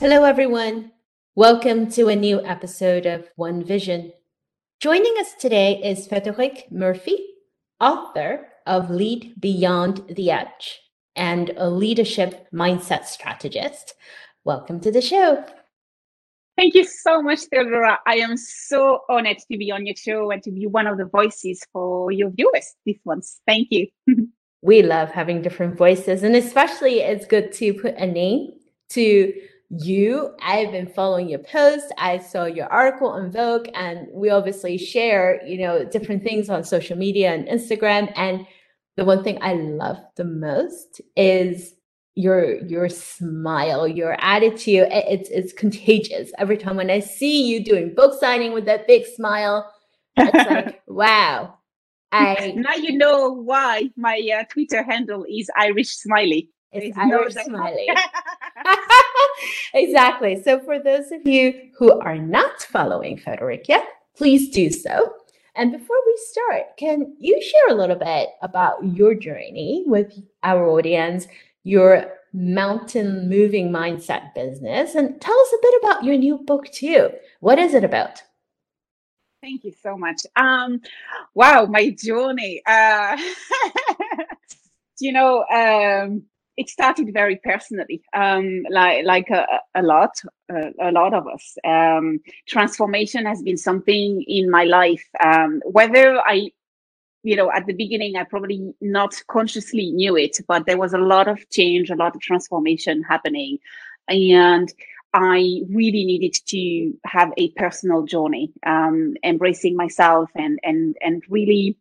Hello, everyone. Welcome to a new episode of One Vision. Joining us today is Frederic Murphy, author of Lead Beyond the Edge and a leadership mindset strategist. Welcome to the show. Thank you so much, Theodora. I am so honored to be on your show and to be one of the voices for your viewers this once. Thank you. we love having different voices, and especially it's good to put a name to you. I've been following your posts. I saw your article on Vogue, and we obviously share, you know, different things on social media and Instagram. And the one thing I love the most is your your smile, your attitude. It's it's contagious. Every time when I see you doing book signing with that big smile, it's like wow. I now you know why my uh, Twitter handle is Irish Smiley. It's Irish Smiley. exactly. So for those of you who are not following Frederic yet, please do so. And before we start, can you share a little bit about your journey with our audience, your mountain moving mindset business, and tell us a bit about your new book too. What is it about? Thank you so much. Um, wow, my journey. Uh, you know, um, it started very personally, um, like like a, a lot, uh, a lot of us. Um, transformation has been something in my life. Um, whether I, you know, at the beginning I probably not consciously knew it, but there was a lot of change, a lot of transformation happening, and I really needed to have a personal journey, um, embracing myself and and and really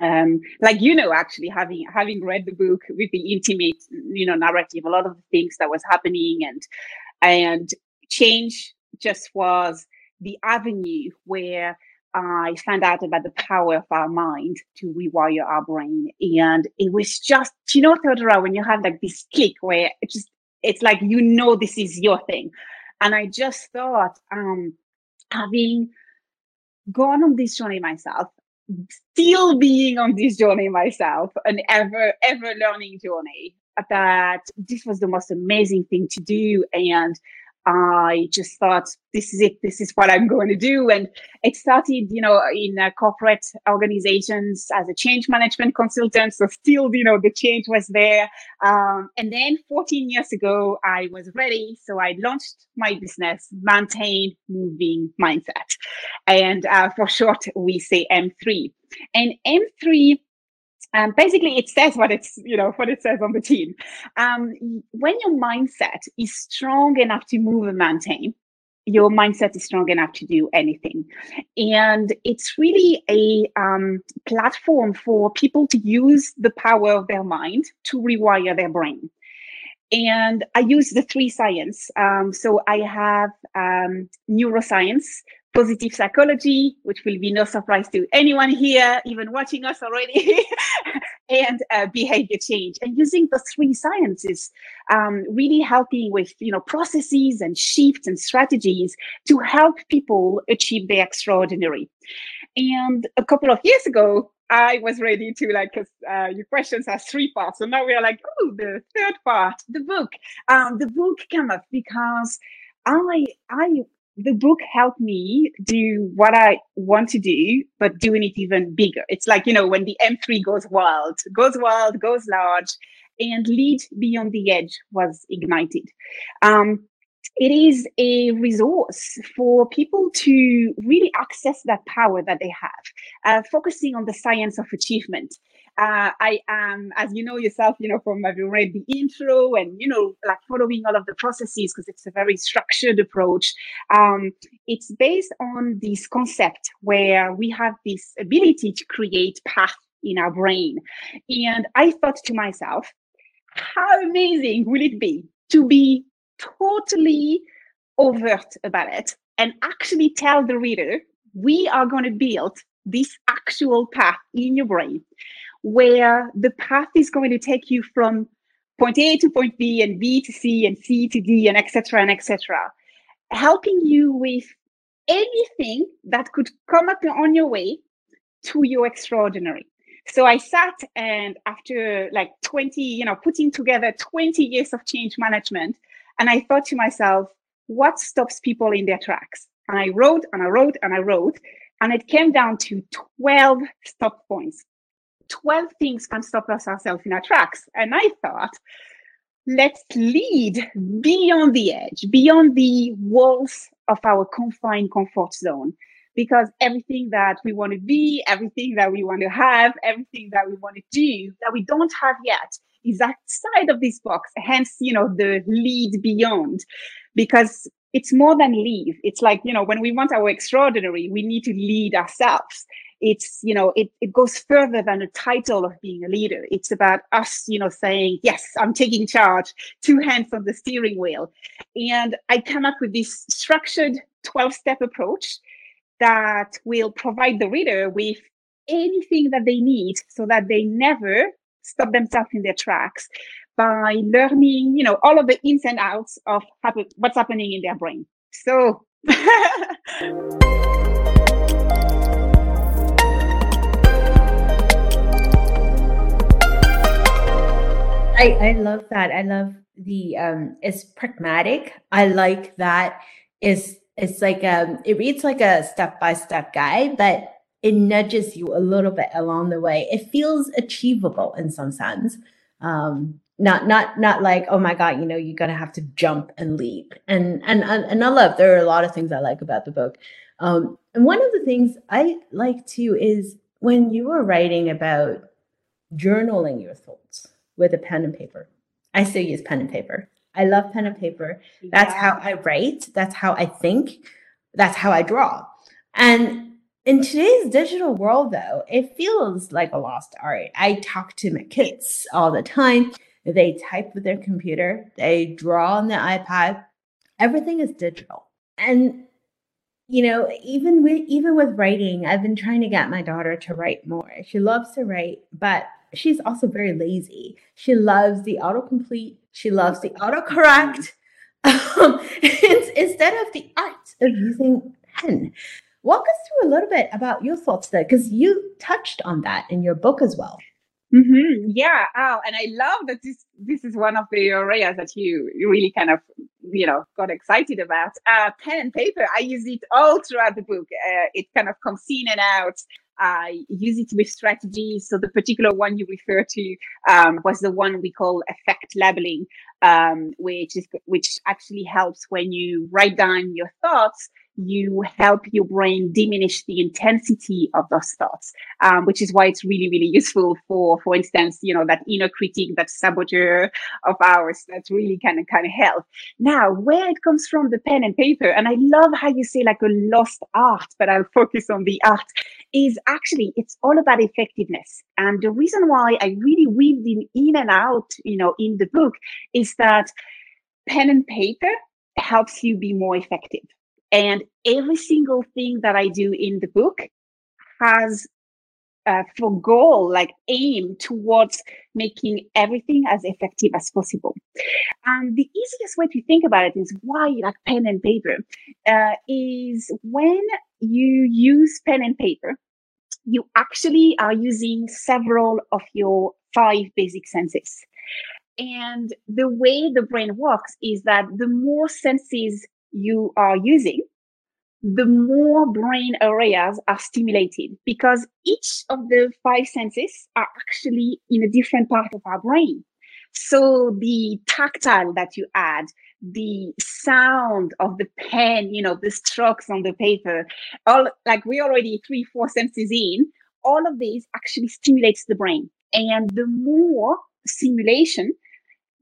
um, like you know actually having having read the book with the intimate you know narrative a lot of the things that was happening and and change just was the avenue where I found out about the power of our mind to rewire our brain. And it was just, you know, Theodora, when you have like this click where it just, it's like, you know, this is your thing. And I just thought, um, having gone on this journey myself, still being on this journey myself, an ever, ever learning journey, that this was the most amazing thing to do. And I just thought, this is it. This is what I'm going to do. And it started, you know, in uh, corporate organizations as a change management consultant. So still, you know, the change was there. Um, and then 14 years ago, I was ready. So I launched my business, Mountain Moving Mindset. And uh, for short, we say M3. And M3 um, basically, it says what it's you know what it says on the team. Um, when your mindset is strong enough to move and maintain, your mindset is strong enough to do anything, and it's really a um, platform for people to use the power of their mind to rewire their brain. And I use the three science. Um, so I have um, neuroscience, positive psychology, which will be no surprise to anyone here, even watching us already, and uh, behavior change. And using the three sciences, um, really helping with you know processes and shifts and strategies to help people achieve their extraordinary. And a couple of years ago, I was ready to like, uh, your questions are three parts. So now we are like, oh, the third part, the book. Um, the book came up because I, I the book helped me do what I want to do, but doing it even bigger. It's like, you know, when the M3 goes wild, goes wild, goes large, and Lead Beyond the Edge was ignited. Um, it is a resource for people to really access that power that they have, uh, focusing on the science of achievement uh, I am, as you know yourself, you know, from having read the intro and, you know, like following all of the processes because it's a very structured approach. Um, it's based on this concept where we have this ability to create path in our brain. And I thought to myself, how amazing will it be to be totally overt about it and actually tell the reader, we are going to build this actual path in your brain where the path is going to take you from point A to point B and B to C and C to D and etc. and etc. Helping you with anything that could come up on your way to your extraordinary. So I sat and after like 20, you know, putting together 20 years of change management, And I thought to myself, what stops people in their tracks? And I wrote and I wrote and I wrote, and it came down to 12 stop points. 12 things can stop us ourselves in our tracks. And I thought, let's lead beyond the edge, beyond the walls of our confined comfort zone. Because everything that we want to be, everything that we want to have, everything that we want to do that we don't have yet is outside of this box. Hence, you know, the lead beyond. Because it's more than leave. It's like, you know, when we want our extraordinary, we need to lead ourselves it's you know it, it goes further than a title of being a leader. It's about us you know saying yes i'm taking charge. Two hands on the steering wheel. And i come up with this structured 12 step approach that will provide the reader with anything that they need so that they never stop themselves in their tracks by learning you know all of the ins and outs of what's happening in their brain. So I, I love that. I love the um it's pragmatic. I like that is it's like um it reads like a step-by-step guide, but it nudges you a little bit along the way. It feels achievable in some sense. Um not not not like oh my god you know you're gonna have to jump and leap and and and, and i love there are a lot of things i like about the book um and one of the things i like too is when you were writing about journaling your thoughts with a pen and paper. I still use pen and paper. I love pen and paper. That's yeah. how I write. That's how I think. That's how I draw. And in today's digital world, though, it feels like a lost art. I talk to my kids all the time. They type with their computer, they draw on the iPad. Everything is digital. And you know, even with even with writing, I've been trying to get my daughter to write more. She loves to write, but she's also very lazy. She loves the autocomplete. She loves the autocorrect um, instead of the art of using pen. Walk us through a little bit about your thoughts there, because you touched on that in your book as well. Mm-hmm. Yeah. Oh, and I love that this this is one of the areas that you really kind of you know got excited about. Uh, pen and paper. I use it all throughout the book. Uh, it kind of comes in and out. I use it with strategies. So the particular one you refer to um, was the one we call affect labeling, um, which is which actually helps when you write down your thoughts you help your brain diminish the intensity of those thoughts, um, which is why it's really, really useful for, for instance, you know, that inner critic, that saboteur of ours, that's really kind of, kind of help. Now, where it comes from, the pen and paper, and I love how you say like a lost art, but I'll focus on the art, is actually, it's all about effectiveness. And the reason why I really weaved in, in and out, you know, in the book is that pen and paper helps you be more effective and every single thing that I do in the book has uh, for goal, like aim towards making everything as effective as possible. And the easiest way to think about it is why like pen and paper uh, is when you use pen and paper, you actually are using several of your five basic senses. And the way the brain works is that the more senses you are using, the more brain areas are stimulated because each of the five senses are actually in a different part of our brain. So the tactile that you add, the sound of the pen, you know, the strokes on the paper, all like we already three, four senses in, all of these actually stimulates the brain. And the more stimulation,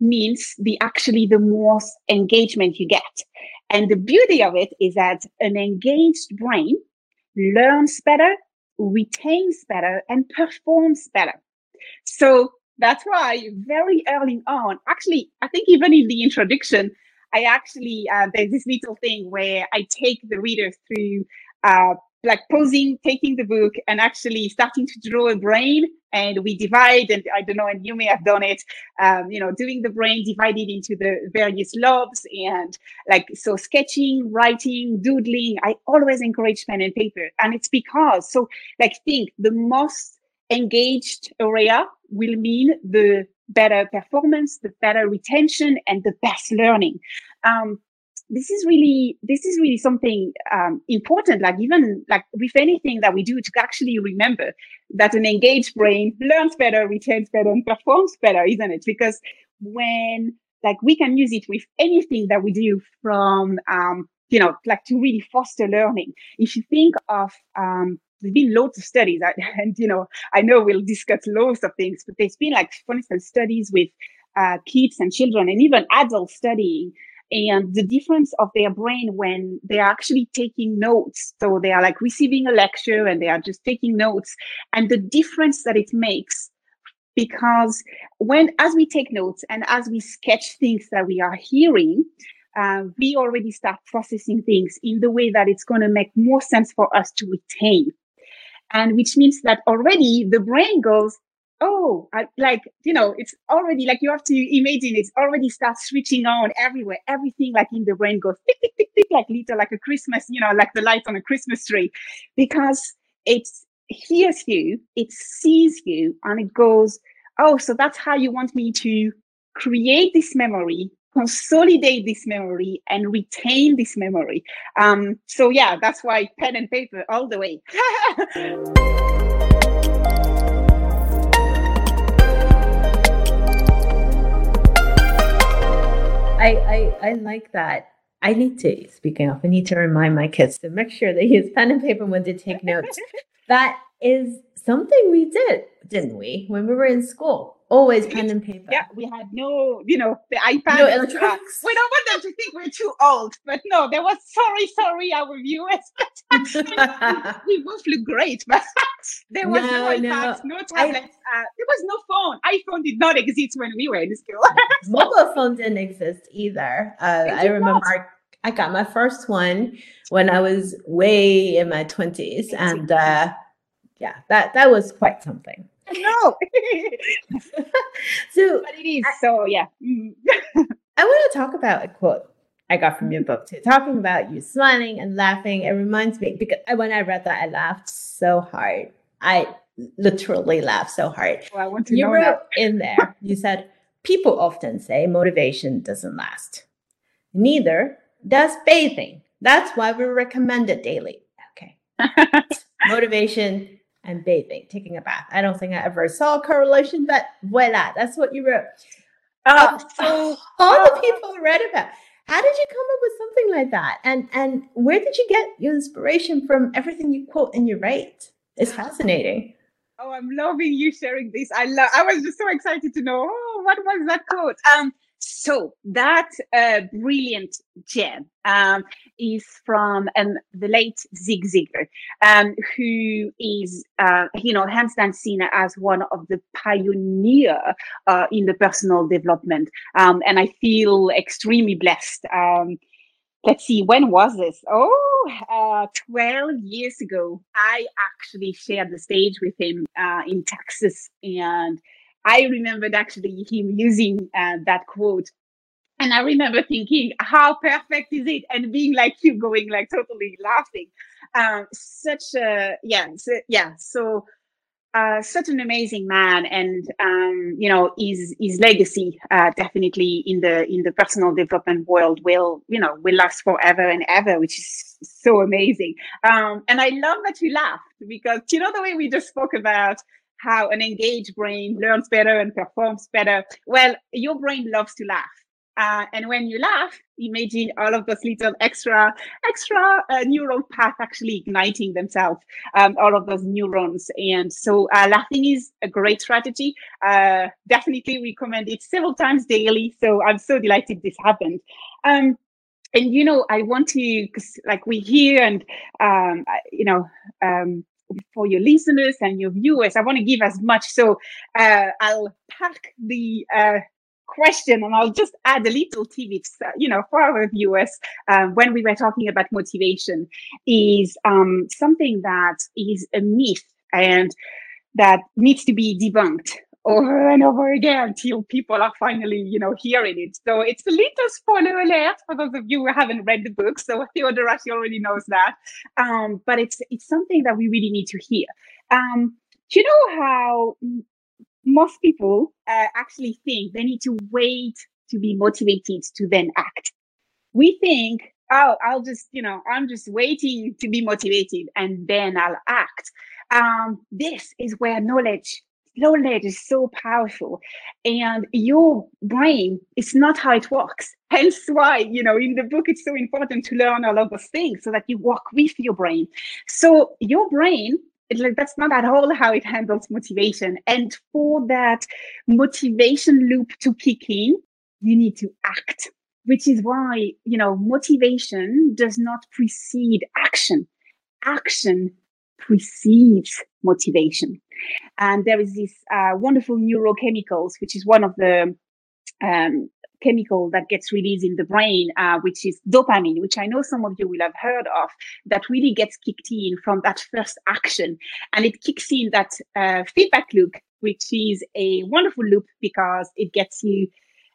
means the actually the more engagement you get. And the beauty of it is that an engaged brain learns better, retains better, and performs better. So that's why very early on, actually, I think even in the introduction, I actually, uh, there's this little thing where I take the reader through uh, like posing, taking the book and actually starting to draw a brain and we divide and I don't know, and you may have done it, um, you know, doing the brain divided into the various lobes and like, so sketching, writing, doodling, I always encourage pen and paper. And it's because, so like think the most engaged area will mean the better performance, the better retention, and the best learning. Um, this is really this is really something um, important. Like even like with anything that we do to actually remember that an engaged brain learns better retains better and performs better isn't it? Because when like we can use it with anything that we do from um, you know like to really foster learning. If you think of um, there's been loads of studies and you know i know we'll discuss loads of things but there's been like for instance studies with uh, kids and children and even adults studying and the difference of their brain when they're actually taking notes. So they are like receiving a lecture and they are just taking notes and the difference that it makes because when as we take notes and as we sketch things that we are hearing uh, we already start processing things in the way that it's going to make more sense for us to retain and which means that already the brain goes oh, I, like, you know, it's already like you have to imagine it's already starts switching on everywhere. Everything like in the brain goes tick, tick, tick, tick, like little, like a Christmas, you know, like the lights on a Christmas tree because it hears you, it sees you, and it goes, oh, so that's how you want me to create this memory consolidate this memory and retain this memory. Um, so yeah, that's why pen and paper all the way. I, I, I like that. I need to, speaking of, I need to remind my kids to make sure they use pen and paper when they take notes. that is something we did, didn't we, when we were in school? Always pen and paper. Yeah, we had no, you know, the iPad. No electronics. we don't want them to think we're too old, but no, there was sorry, sorry, our viewers. we both look great, but there was no, no iPads, no, no tablets. I, uh, there was no phone. iPhone did not exist when we were in school. Mobile phone didn't exist either. Uh, I remember. I got my first one when I was way in my 20s. And uh, yeah, that, that was quite something. No. so but it is. So yeah. Mm. I want to talk about a quote I got from your book too, talking about you smiling and laughing. It reminds me because when I read that, I laughed so hard. I literally laughed so hard. Well, I want to you know wrote that. in there. You said people often say motivation doesn't last. Neither does bathing. That's why we recommend it daily. Okay. motivation and bathing, taking a bath. I don't think I ever saw a correlation, but voila, that's what you wrote. Uh, so all the people read about. How did you come up with something like that? And and where did you get your inspiration from everything you quote and you write? It's fascinating. Oh, I'm loving you sharing this. I love I was just so excited to know, oh, what was that quote? Um so that uh, brilliant gem um, is from um, the late Zig Ziglar, um, who is, uh, you know, hands down seen as one of the pioneer uh, in the personal development. Um, and I feel extremely blessed. Um, let's see, when was this? Oh, uh, 12 years ago, I actually shared the stage with him uh, in Texas and I remembered actually him using uh, that quote. And I remember thinking, how perfect is it? And being like you going like totally laughing. Um, such a, yeah, so, yeah. So, uh, such an amazing man and um, you know his his legacy uh, definitely in the in the personal development world will you know will last forever and ever which is so amazing um, and i love that you laughed because you know the way we just spoke about how an engaged brain learns better and performs better. Well, your brain loves to laugh. Uh, and when you laugh, imagine all of those little extra, extra uh, neural paths actually igniting themselves, um, all of those neurons. And so uh, laughing is a great strategy. Uh, definitely recommend it several times daily. So I'm so delighted this happened. Um, and you know, I want to, cause like we hear and, um, you know, um, for your listeners and your viewers. I want to give as much. So uh, I'll pack the uh, question and I'll just add a little tidbits, uh, you know, for our viewers um, when we were talking about motivation is um, something that is a myth and that needs to be debunked over and over again until people are finally, you know, hearing it. So it's a little spoiler alert for those of you who haven't read the book. So Theodora, she already knows that. Um, but it's it's something that we really need to hear. Um, do you know how most people uh, actually think they need to wait to be motivated to then act. We think, oh, I'll just, you know, I'm just waiting to be motivated and then I'll act. Um, this is where knowledge knowledge is so powerful. And your brain is not how it works. Hence why you know in the book it's so important to learn all of those things so that you work with your brain. So your brain like that's not at all how it handles motivation. And for that motivation loop to kick in you need to act which is why you know motivation does not precede action. Action precedes motivation and there is this uh, wonderful neurochemicals which is one of the um, chemical that gets released in the brain, uh, which is dopamine, which I know some of you will have heard of, that really gets kicked in from that first action. And it kicks in that uh, feedback loop, which is a wonderful loop because it gets you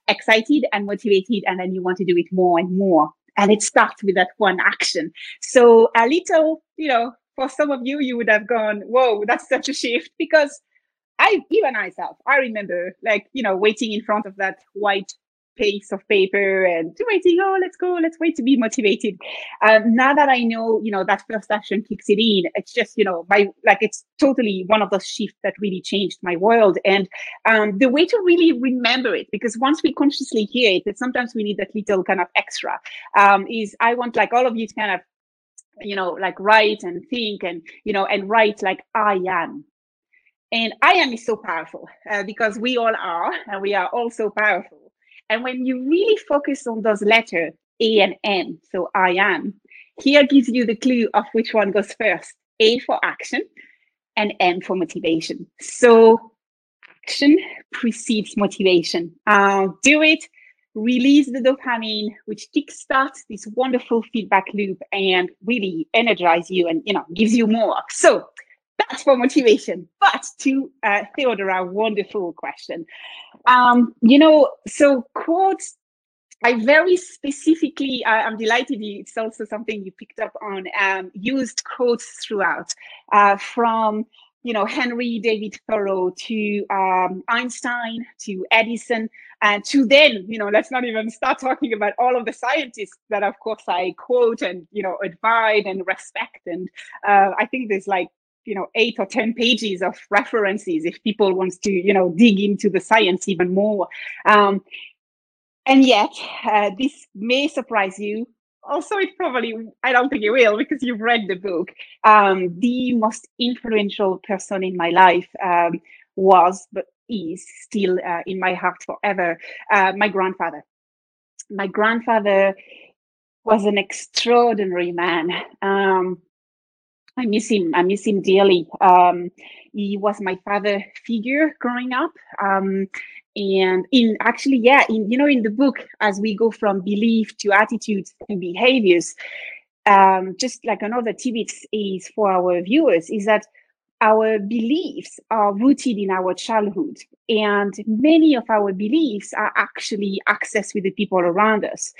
excited and motivated, and then you want to do it more and more. And it starts with that one action. So a little, you know, for some of you, you would have gone, whoa, that's such a shift because I, even myself, I remember like, you know, waiting in front of that white piece of paper and waiting, oh, let's go, let's wait to be motivated. Um, now that I know, you know, that first action kicks it in, it's just, you know, my, like, it's totally one of those shifts that really changed my world. And um, the way to really remember it, because once we consciously hear it, that sometimes we need that little kind of extra, um, is I want like all of you to kind of, you know, like write and think and, you know, and write like I am. And I am is so powerful uh, because we all are, and we are all so powerful and when you really focus on those letters, A and M, so I am, here gives you the clue of which one goes first. A for action and M for motivation. So action precedes motivation. Uh, do it, release the dopamine, which kickstarts this wonderful feedback loop and really energize you and you know gives you more. So that's for motivation. But to uh, Theodora, wonderful question. Um, you know, so quotes, I very specifically, I, am delighted it's also something you picked up on, um, used quotes throughout uh, from, you know, Henry David Thoreau to um, Einstein to Edison and to then, you know, let's not even start talking about all of the scientists that, of course, I quote and, you know, admire and respect. And uh, I think there's like you know eight or ten pages of references if people wants to you know dig into the science even more um, and yet uh, this may surprise you also it probably i don't think it will because you've read the book. Um, the most influential person in my life um, was but is still uh, in my heart forever uh, my grandfather. My grandfather was an extraordinary man. Um, I miss him. I miss him dearly. Um, he was my father figure growing up. Um, and in actually, yeah, in you know, in the book, as we go from belief to attitudes and behaviors, um, just like another tidbit is for our viewers is that our beliefs are rooted in our childhood and many of our beliefs are actually accessed with the people around us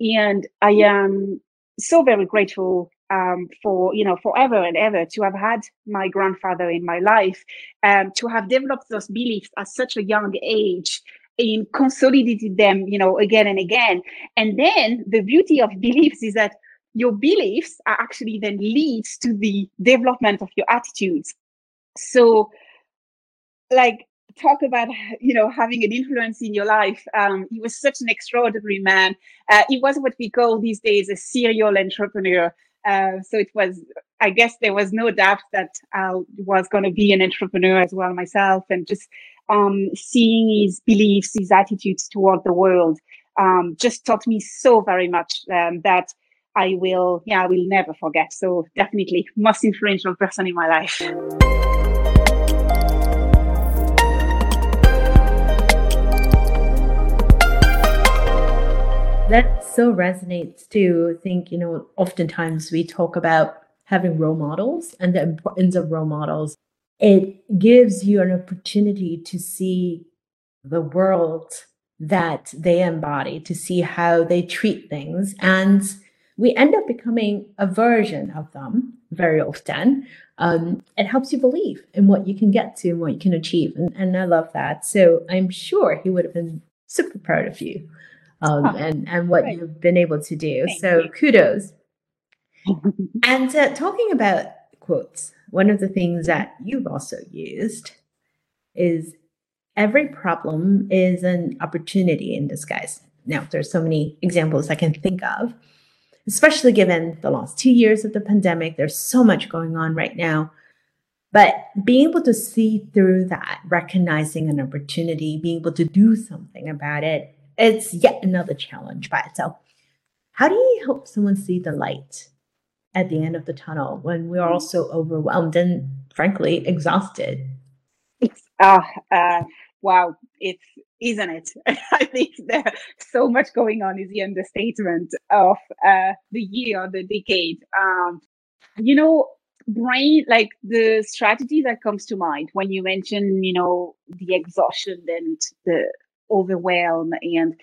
and i am so very grateful um, for you know forever and ever to have had my grandfather in my life um, to have developed those beliefs at such a young age and consolidated them you know again and again. And then the beauty of beliefs is that your beliefs are actually then leads to the development of your attitudes. So like talk about you know having an influence in your life. Um, he was such an extraordinary man. Uh, he was what we call these days a serial entrepreneur uh, so it was, I guess there was no doubt that I was going to be an entrepreneur as well myself and just um, seeing his beliefs, his attitudes toward the world um, just taught me so very much um, that I will, yeah, I will never forget. So definitely most influential person in my life. That so resonates too. I think, you know, oftentimes we talk about having role models and the importance of role models. It gives you an opportunity to see the world that they embody, to see how they treat things. And we end up becoming a version of them very often. um, it helps you believe in what you can get to and what you can achieve. And, and I love that. So I'm sure he would have been super proud of you um, and, and what right. you've been able to do. Thank so you. kudos. and uh, talking about quotes, one of the things that you've also used is every problem is an opportunity in disguise. Now, there's so many examples I can think of, especially given the last two years of the pandemic. There's so much going on right now. But being able to see through that, recognizing an opportunity, being able to do something about it, it's yet another challenge by itself. How do you help someone see the light at the end of the tunnel when we're all so overwhelmed and frankly exhausted? It's uh, uh wow, it's isn't it? I think there's so much going on is the understatement of uh, the year, the decade. Um, you know, brain like the strategy that comes to mind when you mention, you know, the exhaustion and the overwhelm and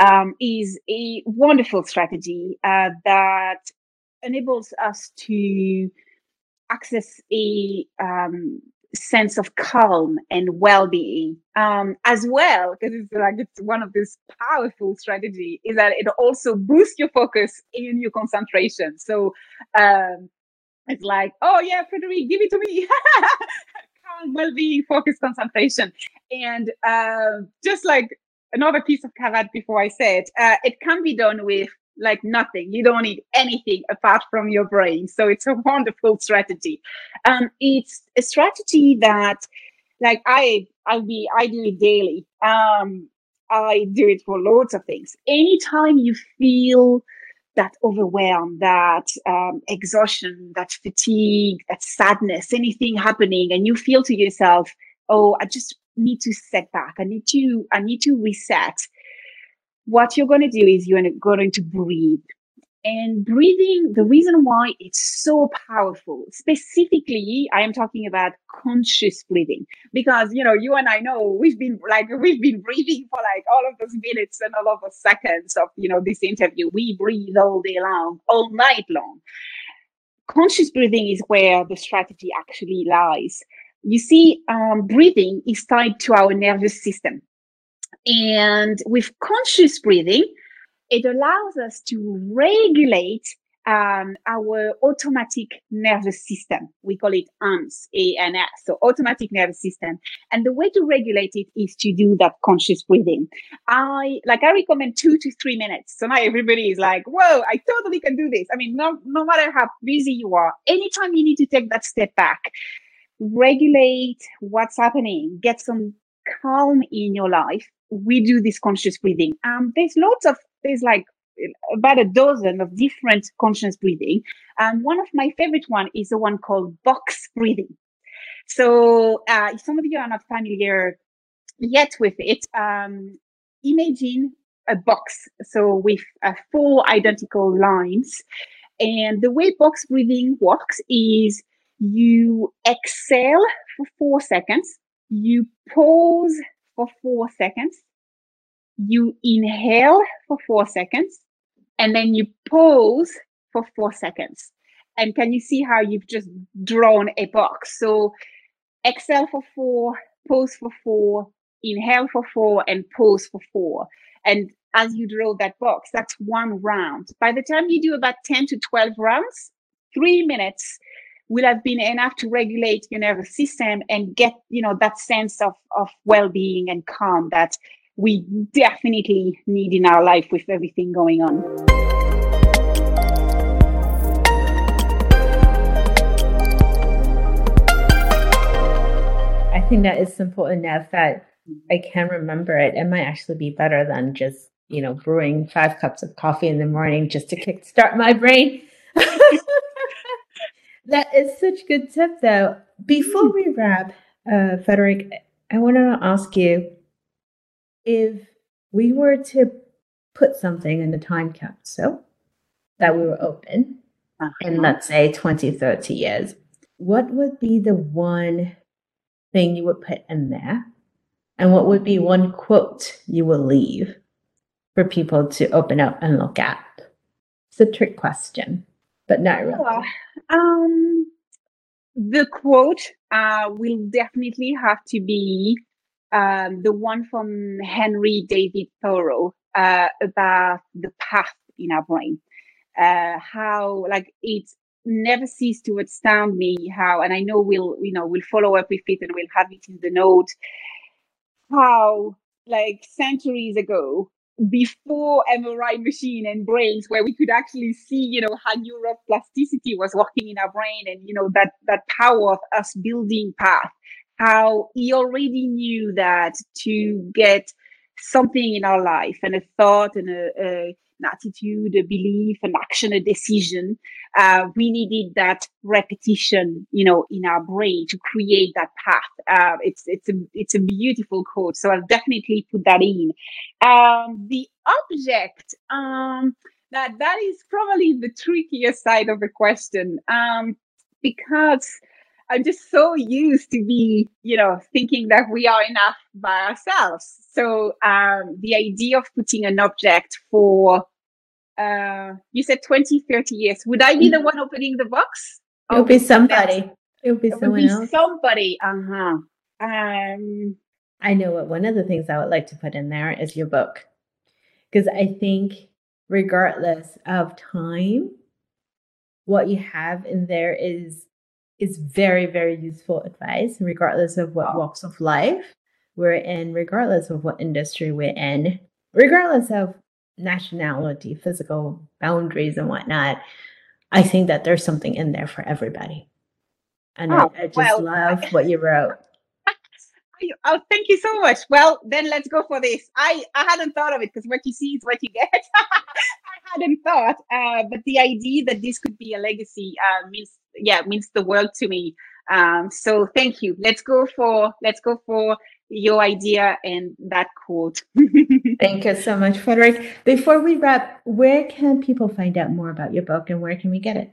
um, is a wonderful strategy uh, that enables us to access a um, sense of calm and well-being um, as well because it's like it's one of these powerful strategy is that it also boosts your focus and your concentration. So um, it's like oh yeah frederic give it to me well-being focus concentration and uh, just like another piece of caveat before i say it uh, it can be done with like nothing. You don't need anything apart from your brain. So it's a wonderful strategy. Um, it's a strategy that, like I, I be, I do it daily. Um, I do it for loads of things. Anytime you feel that overwhelm, that um, exhaustion, that fatigue, that sadness, anything happening, and you feel to yourself, "Oh, I just need to set back. I need to, I need to reset." what you're going to do is you're going to breathe. And breathing, the reason why it's so powerful, specifically, I am talking about conscious breathing because, you know, you and I know we've been like, we've been breathing for like all of those minutes and all of those seconds of, you know, this interview. We breathe all day long, all night long. Conscious breathing is where the strategy actually lies. You see, um, breathing is tied to our nervous system. And with conscious breathing, it allows us to regulate um, our automatic nervous system. We call it ANS, A-N-S, so automatic nervous system. And the way to regulate it is to do that conscious breathing. I like I recommend two to three minutes. So now everybody is like, "Whoa, I totally can do this." I mean, no, no matter how busy you are, anytime you need to take that step back, regulate what's happening, get some calm in your life, we do this conscious breathing. Um, there's lots of there's like about a dozen of different conscious breathing. And um, one of my favorite one is the one called box breathing. So uh, if some of you are not familiar yet with it, um, imagine a box. So with uh, four identical lines. And the way box breathing works is you exhale for four seconds, you pause for four seconds. You inhale for four seconds and then you pause for four seconds. And can you see how you've just drawn a box? So exhale for four, pause for four, inhale for four, and pause for four. And as you draw that box, that's one round. By the time you do about 10 to 12 rounds, three minutes will have been enough to regulate your nervous system and get you know that sense of of well-being and calm that we definitely need in our life with everything going on. I think that is simple enough that i can remember it. It might actually be better than just you know brewing five cups of coffee in the morning just to kick start my brain That is such a good tip, though. Before we wrap, uh, Frederic, I want to ask you if we were to put something in the time capsule that we were open uh-huh. in, let's say, 20, 30 years, what would be the one thing you would put in there? And what would be one quote you will leave for people to open up and look at? It's a trick question but not really. Um, the quote uh, will definitely have to be um, the one from Henry David Thoreau uh, about the path in our brain. Uh, how like it never ceased to astound me how, and I know we'll you know we'll follow up with it and we'll have it in the note. How like centuries ago, before MRI machine and brains, where we could actually see you know how neuroplasticity was working in our brain, and you know that that power of us building path. How he already knew that to get something in our life and a thought and a, a an attitude, a belief, an action, a decision. Uh, we needed that repetition, you know, in our brain to create that path. Uh, it's it's a it's a beautiful quote, so I'll definitely put that in. Um, the object, um, that that is probably the trickier side of the question, um, because I'm just so used to be, you know, thinking that we are enough by ourselves. So um, the idea of putting an object for, uh, you said 20, 30 years, would I be the one opening the box? It'll be somebody. It'll be someone be else. Somebody. Uh huh. Um, I know what one of the things I would like to put in there is your book. Because I think, regardless of time, what you have in there is is very, very useful advice, regardless of what walks of life we're in, regardless of what industry we're in, regardless of nationality, physical boundaries, and whatnot. I think that there's something in there for everybody. And oh, I, I, just well, love what you wrote. oh, thank you so much. Well, then let's go for this. I, I hadn't thought of it because what you see is what you get. I hadn't thought, uh, but the idea that this could be a legacy uh, means yeah means the world to me. Um, so thank you. Let's go for let's go for your idea and that quote. thank you so much, frederick Before we wrap, where can people find out more about your book and where can we get it?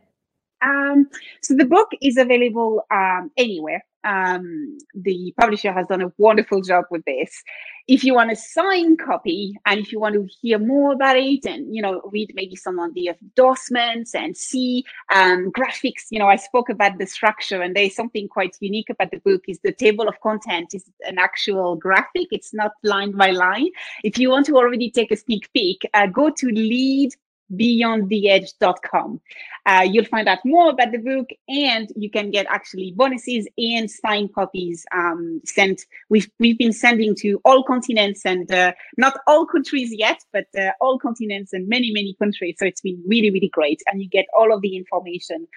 Um, so the book is available um, anywhere. Um, the publisher has done a wonderful job with this. If you want a signed copy and if you want to hear more about it and you know read maybe some of the endorsements and see um, graphics, you know I spoke about the structure and there's something quite unique about the book is the table of content is an actual graphic. It's not line by line. If you want to already take a sneak peek, uh, go to lead beyondtheedge.com. Uh, you'll find out more about the book and you can get actually bonuses and signed copies um, sent. We've, we've been sending to all continents and uh, not all countries yet, but uh, all continents and many, many countries. So it's been really, really great. And you get all of the information.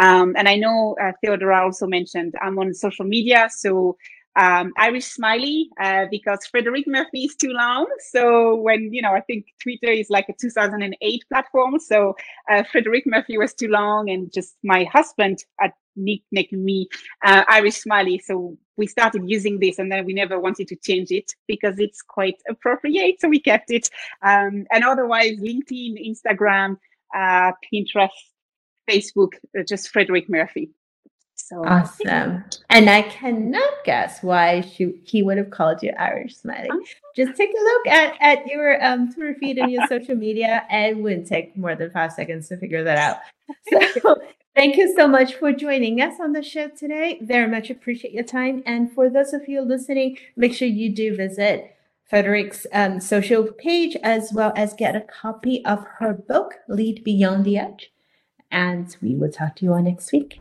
Um, and I know uh, Theodora also mentioned I'm on social media. So um, Irish Smiley uh, because Frederick Murphy is too long. So when you know, I think Twitter is like a 2008 platform. So uh, Frederic Murphy was too long, and just my husband at nicknamed me uh, Irish Smiley. So we started using this, and then we never wanted to change it because it's quite appropriate. So we kept it. Um, and otherwise, LinkedIn, Instagram, uh, Pinterest, Facebook, uh, just Frederick Murphy. So awesome. And I cannot guess why she, he would have called you Irish Smiley. Just take a look at, at your um, Twitter feed and your social media and wouldn't take more than five seconds to figure that out. So thank you so much for joining us on the show today. Very much appreciate your time. And for those of you listening, make sure you do visit Frederic's um, social page as well as get a copy of her book, Lead Beyond the Edge. And we will talk to you all next week.